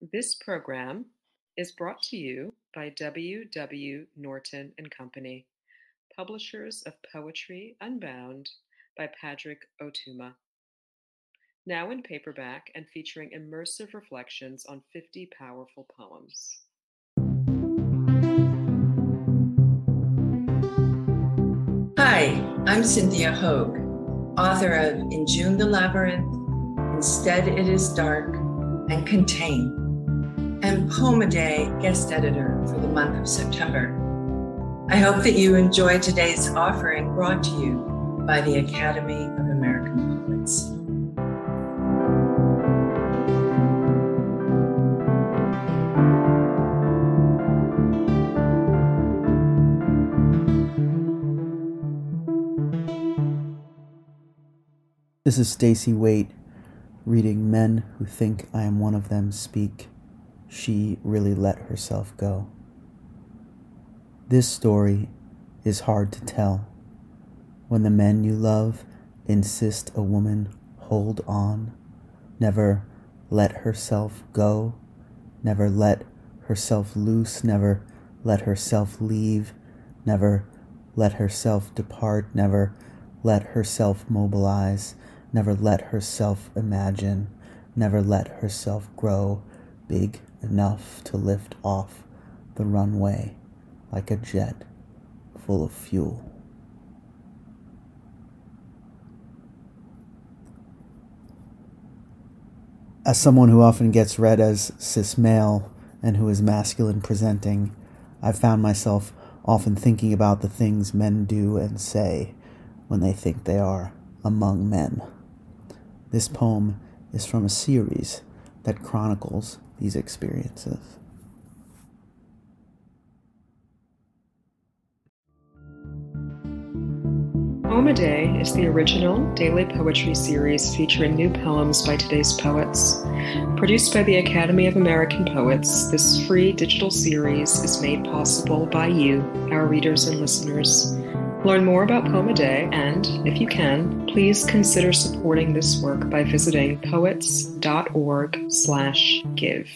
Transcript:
This program is brought to you by W. W. Norton and Company, publishers of Poetry Unbound by Padraig Ó Tuama. Now in paperback and featuring immersive reflections on 50 powerful poems. Hi, I'm Cynthia Hogue, author of In June the Labyrinth, Instead It Is Dark, and Contain, and Poem a Day guest editor for the month of September. I hope that you enjoy today's offering brought to you by the Academy of American Poets. This is Stacey Waite reading Men Who Think I Am One of Them Speak. She really let herself go. This story is hard to tell. When the men you love insist a woman hold on, never let herself go, never let herself loose, never let herself leave, never let herself depart, never let herself mobilize never let herself imagine, never let herself grow big enough to lift off the runway like a jet full of fuel. As someone who often gets read as cis male and who is masculine presenting, I've found myself often thinking about the things men do and say when they think they are among men. This poem is from a series that chronicles these experiences. Poem a Day is the original daily poetry series featuring new poems by today's poets. Produced by the Academy of American Poets, this free digital series is made possible by you, our readers and listeners. Learn more about Poem a Day and, if you can, please consider supporting this work by visiting poets.org/give.